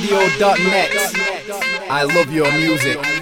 myradio.net. I love your music.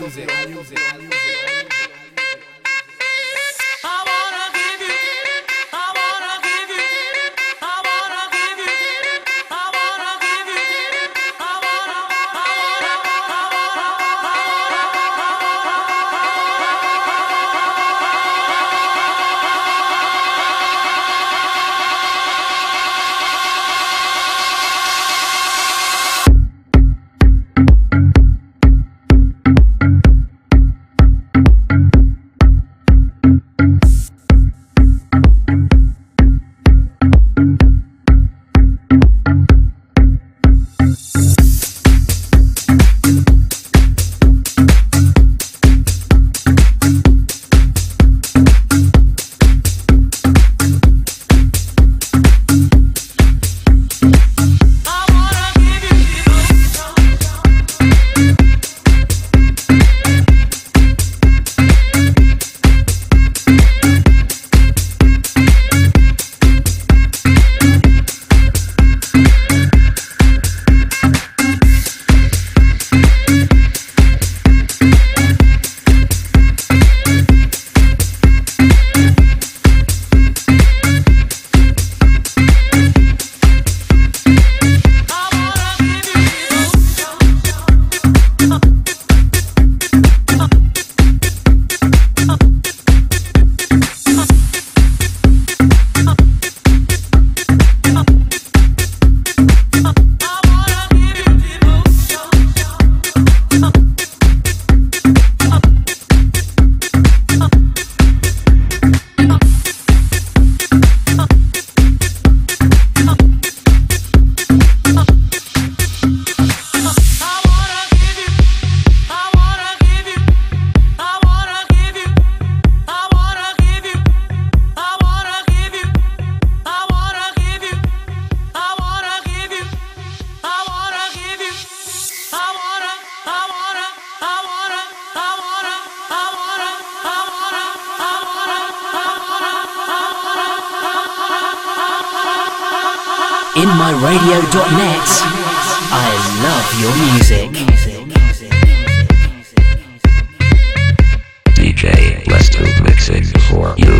inmyradio.net. I love your music. DJ Lesto mixing for you.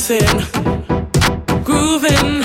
InMyRadio.net.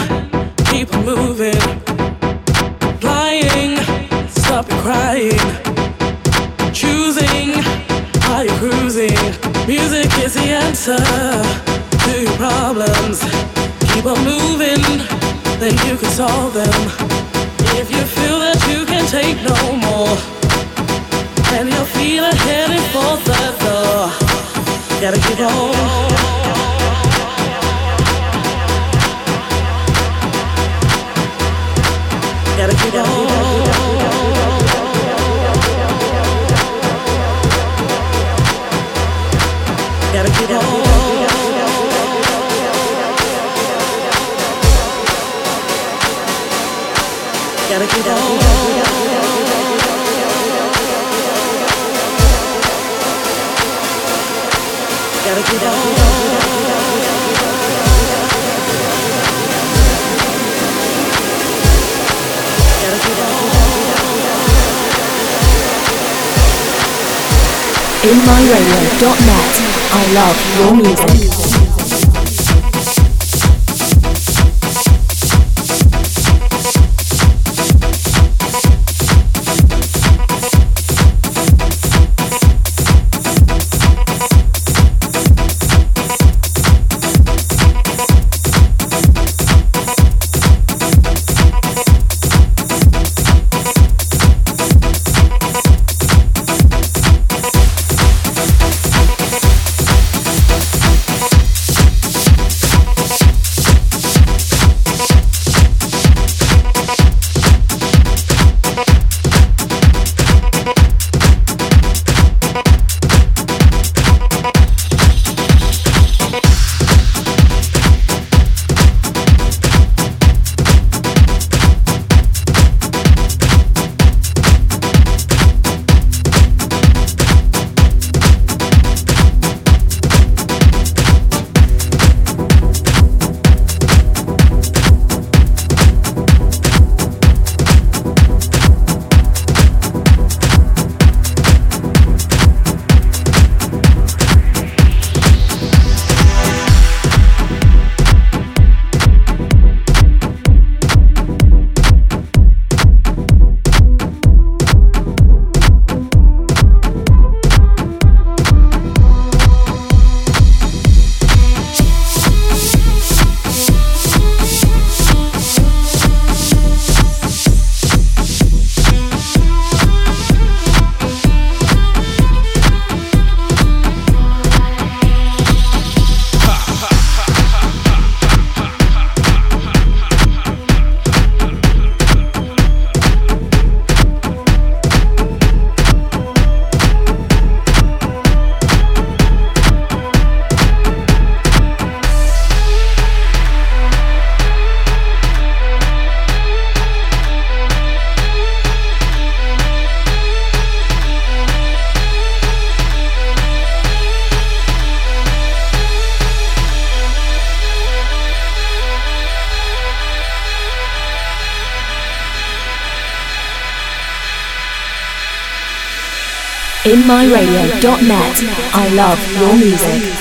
MyRadio.net. I love your music.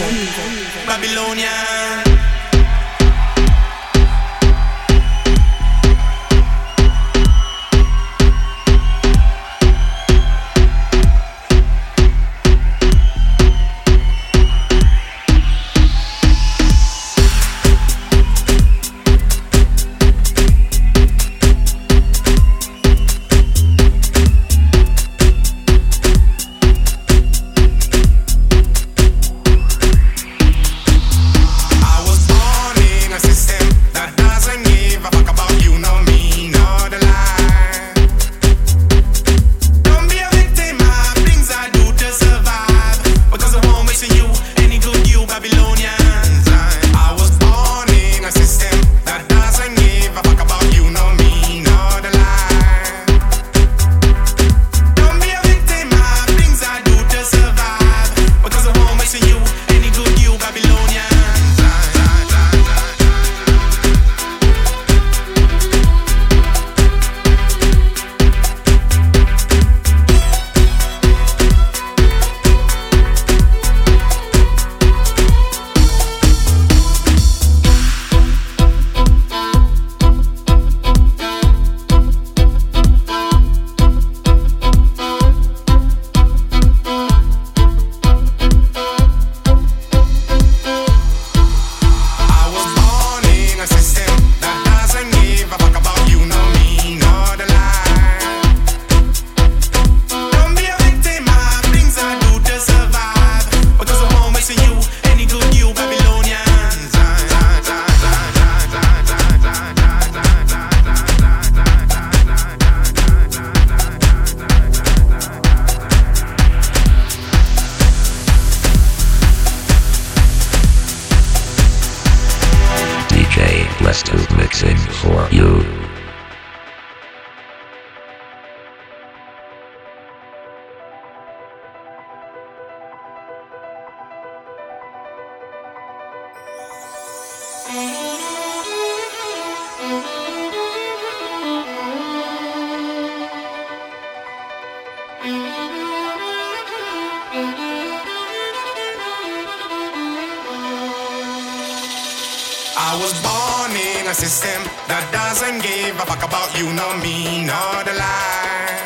you know me, not a lie.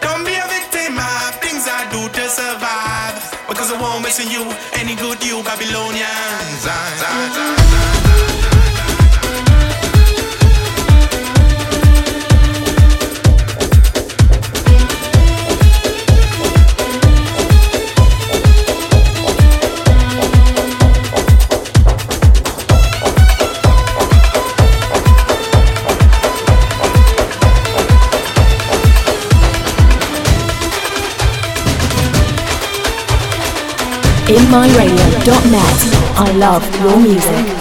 Don't be a victim of things I do to survive. Because I won't mention you, any good you Babylonians. I, I, I. inmyradio.net. I love your music.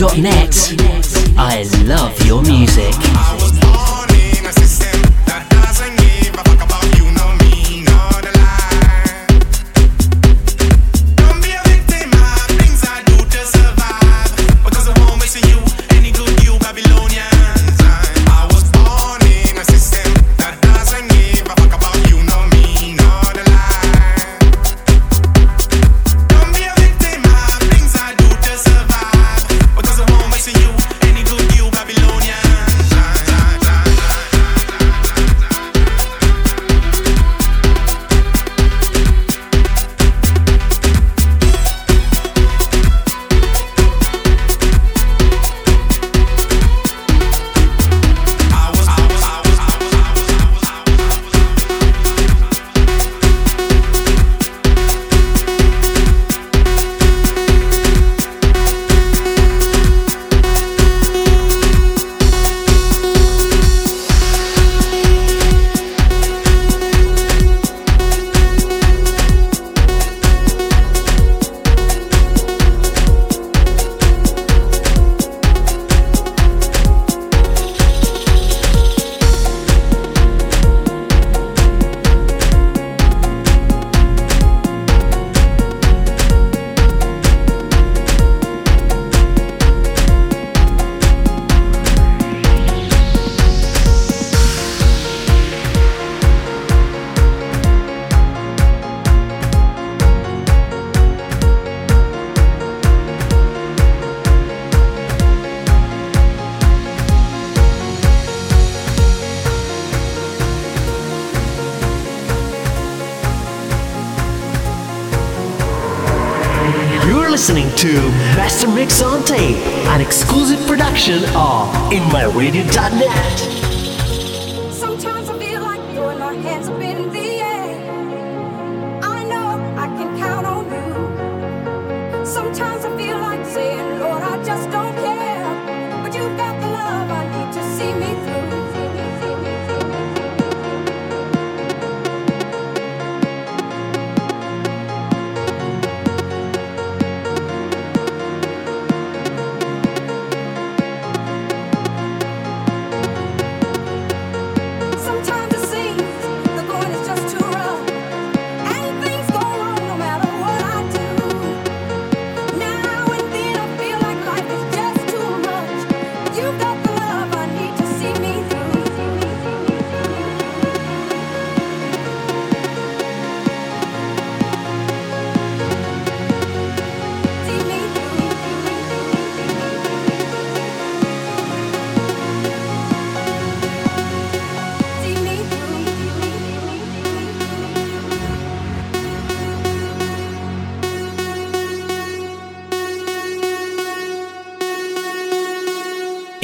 radio.net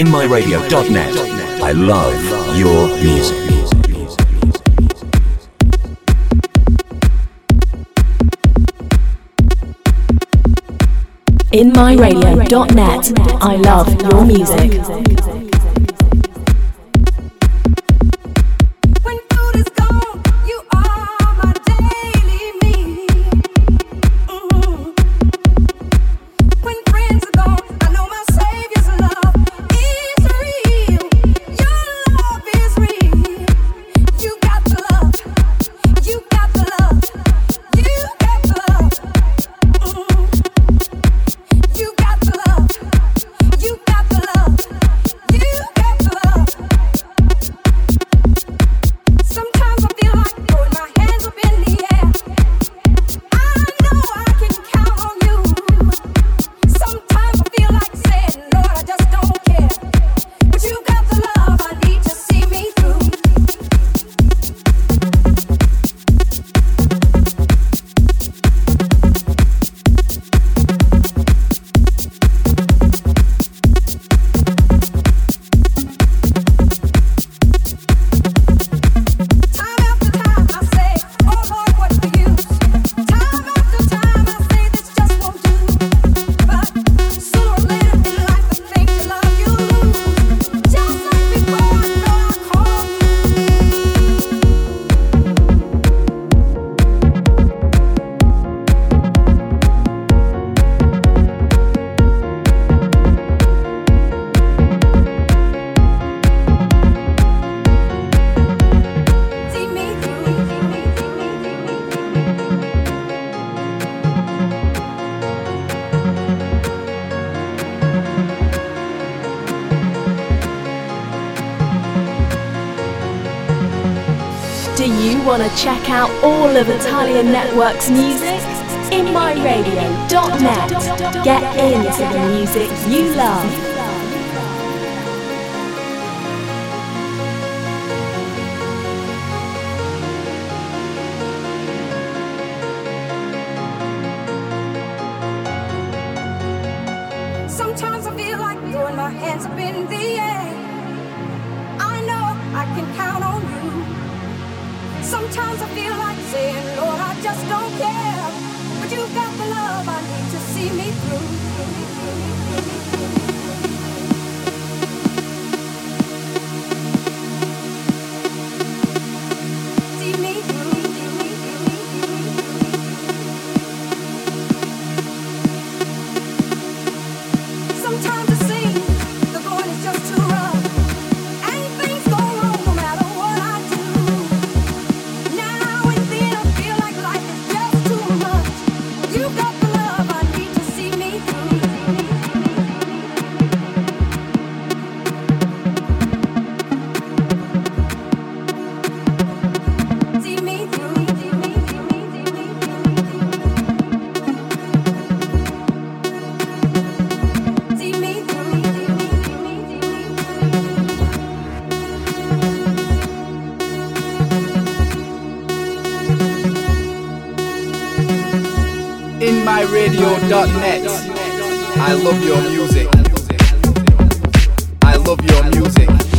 inmyradio.net. I love your music. inmyradio.net. I love your music. check out all of Italian Network's music, inmyradio.net. Get into the music you love. myradio.net. I love your music. I love your music.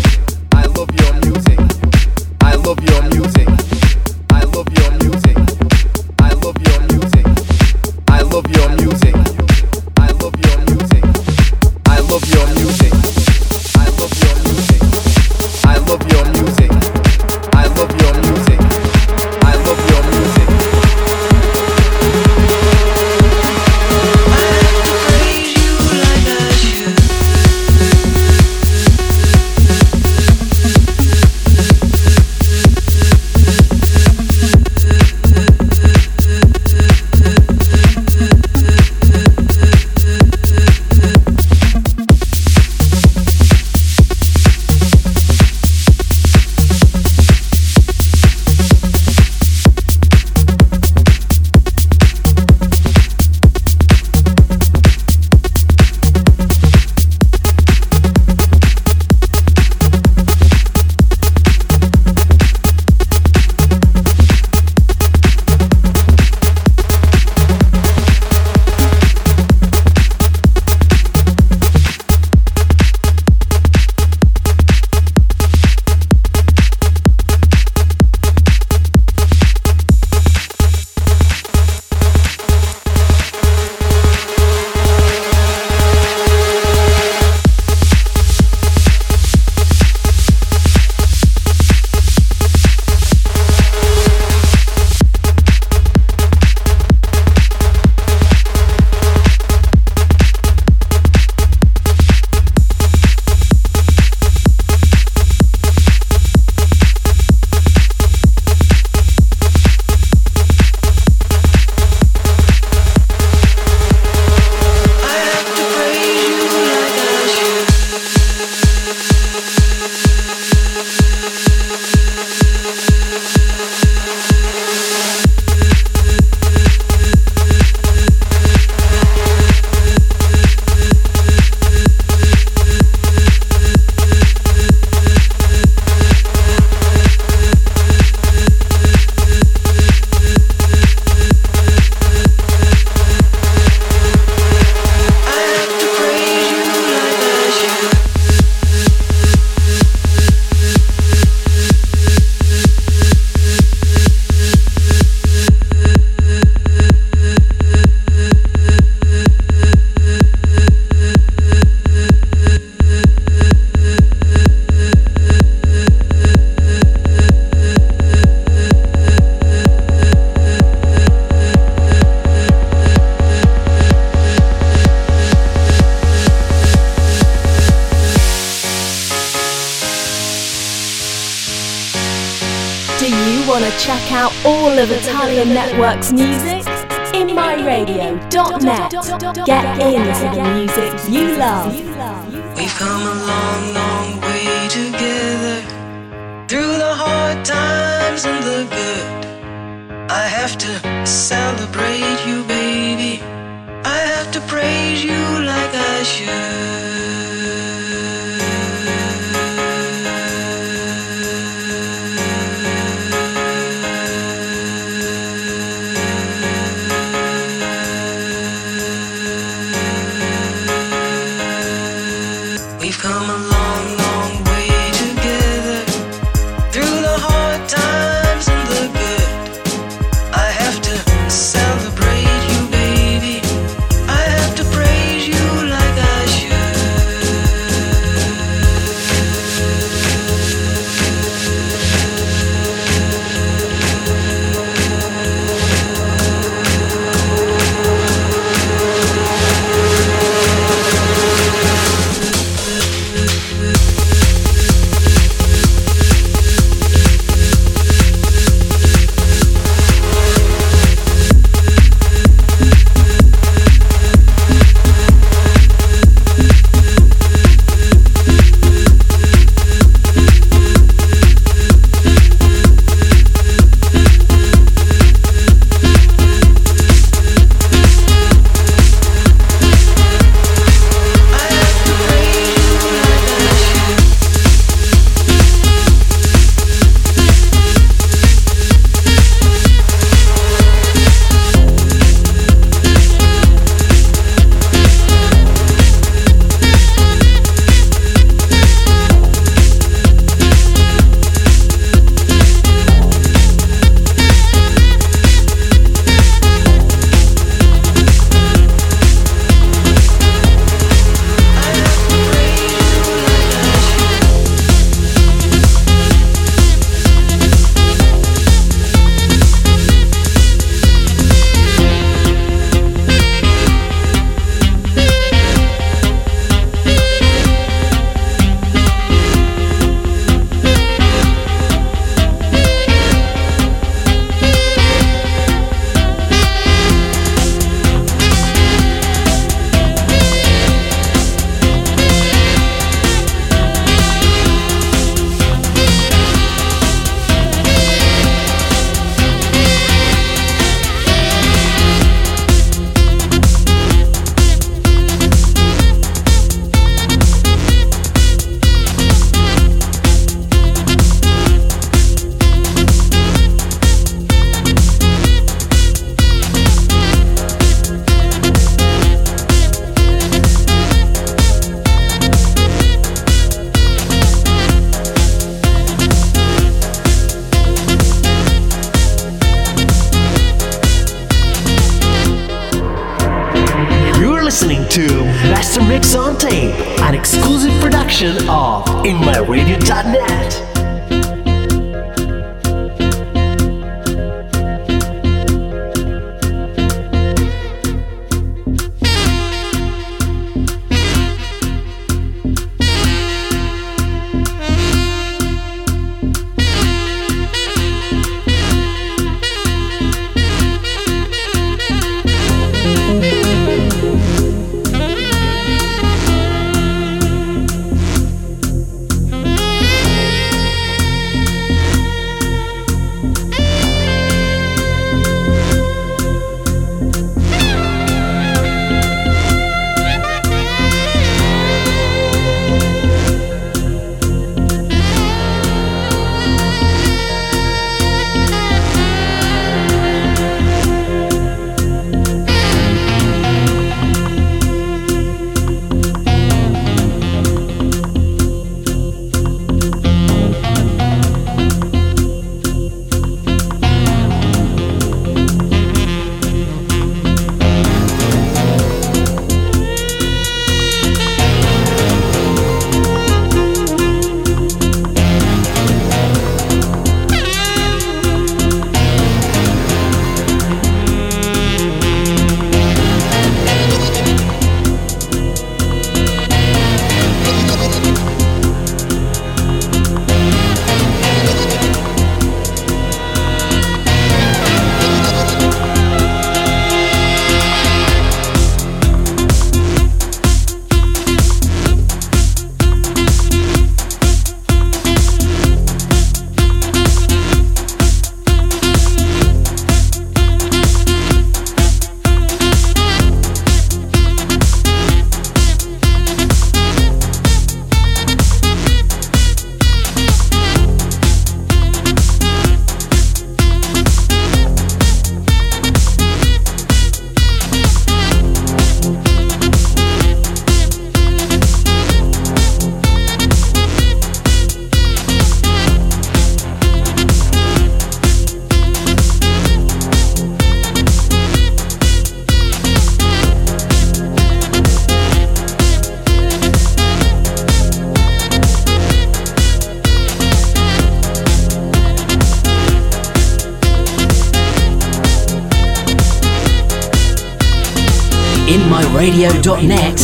radio.net.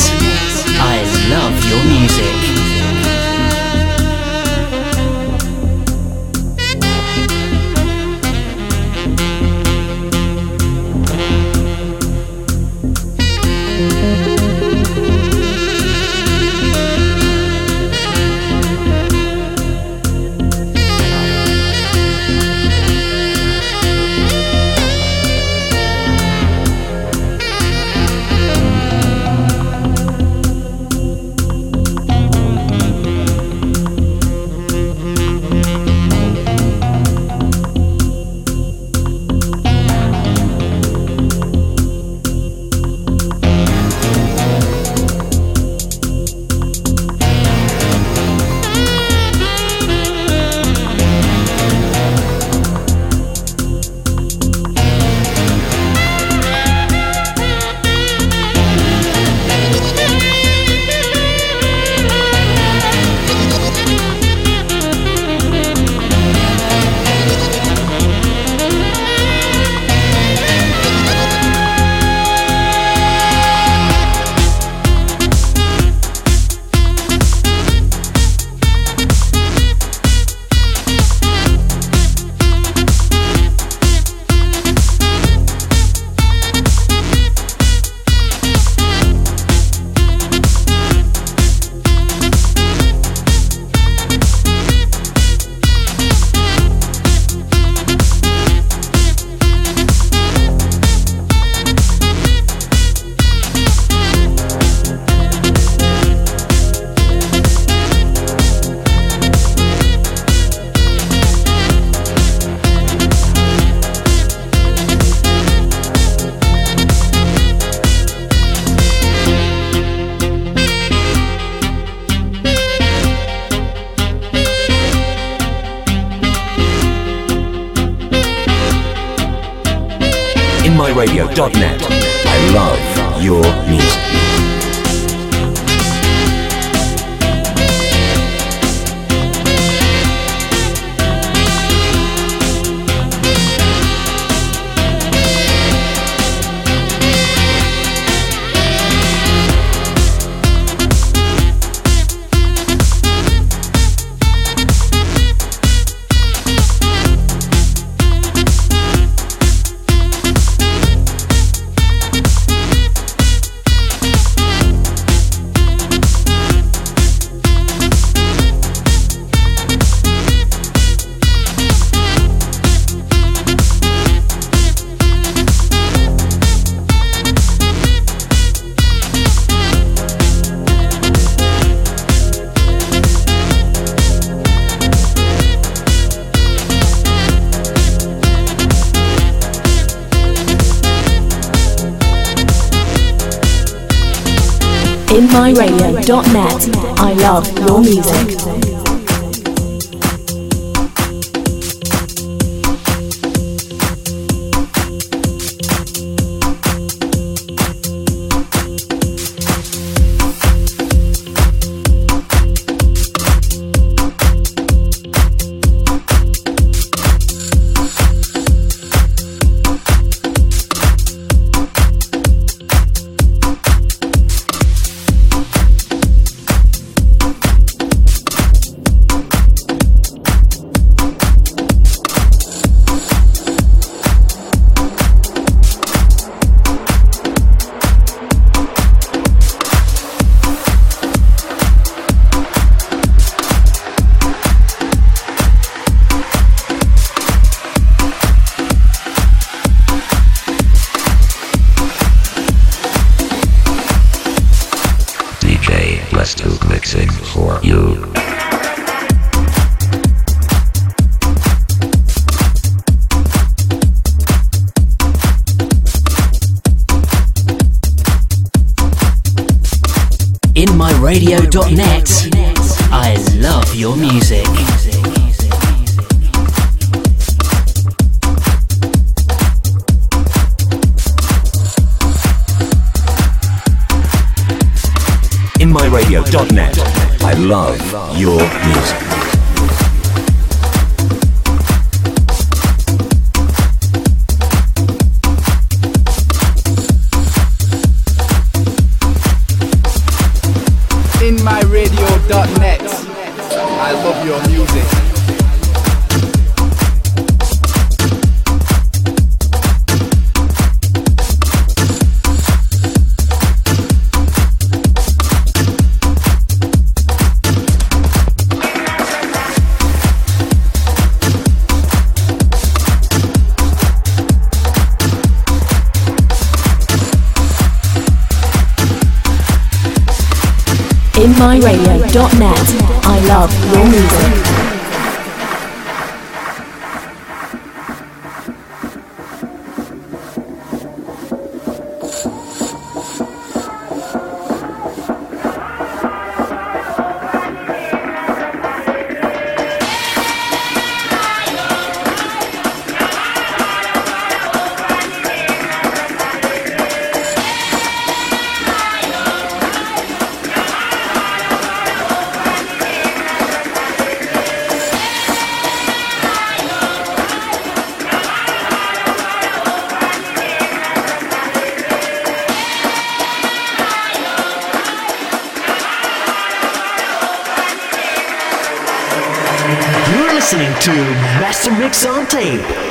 I love your music. I love your music. I love your music.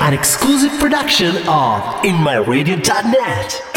An exclusive production of InMyRadio.net.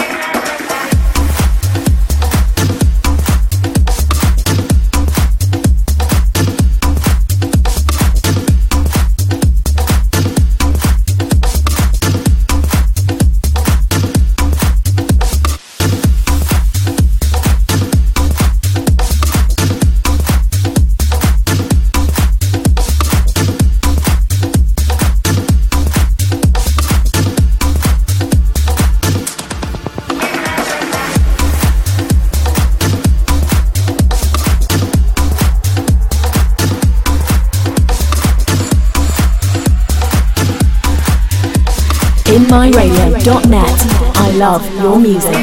music.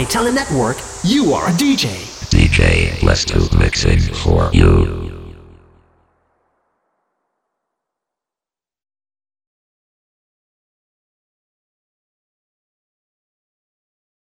On Italian Network.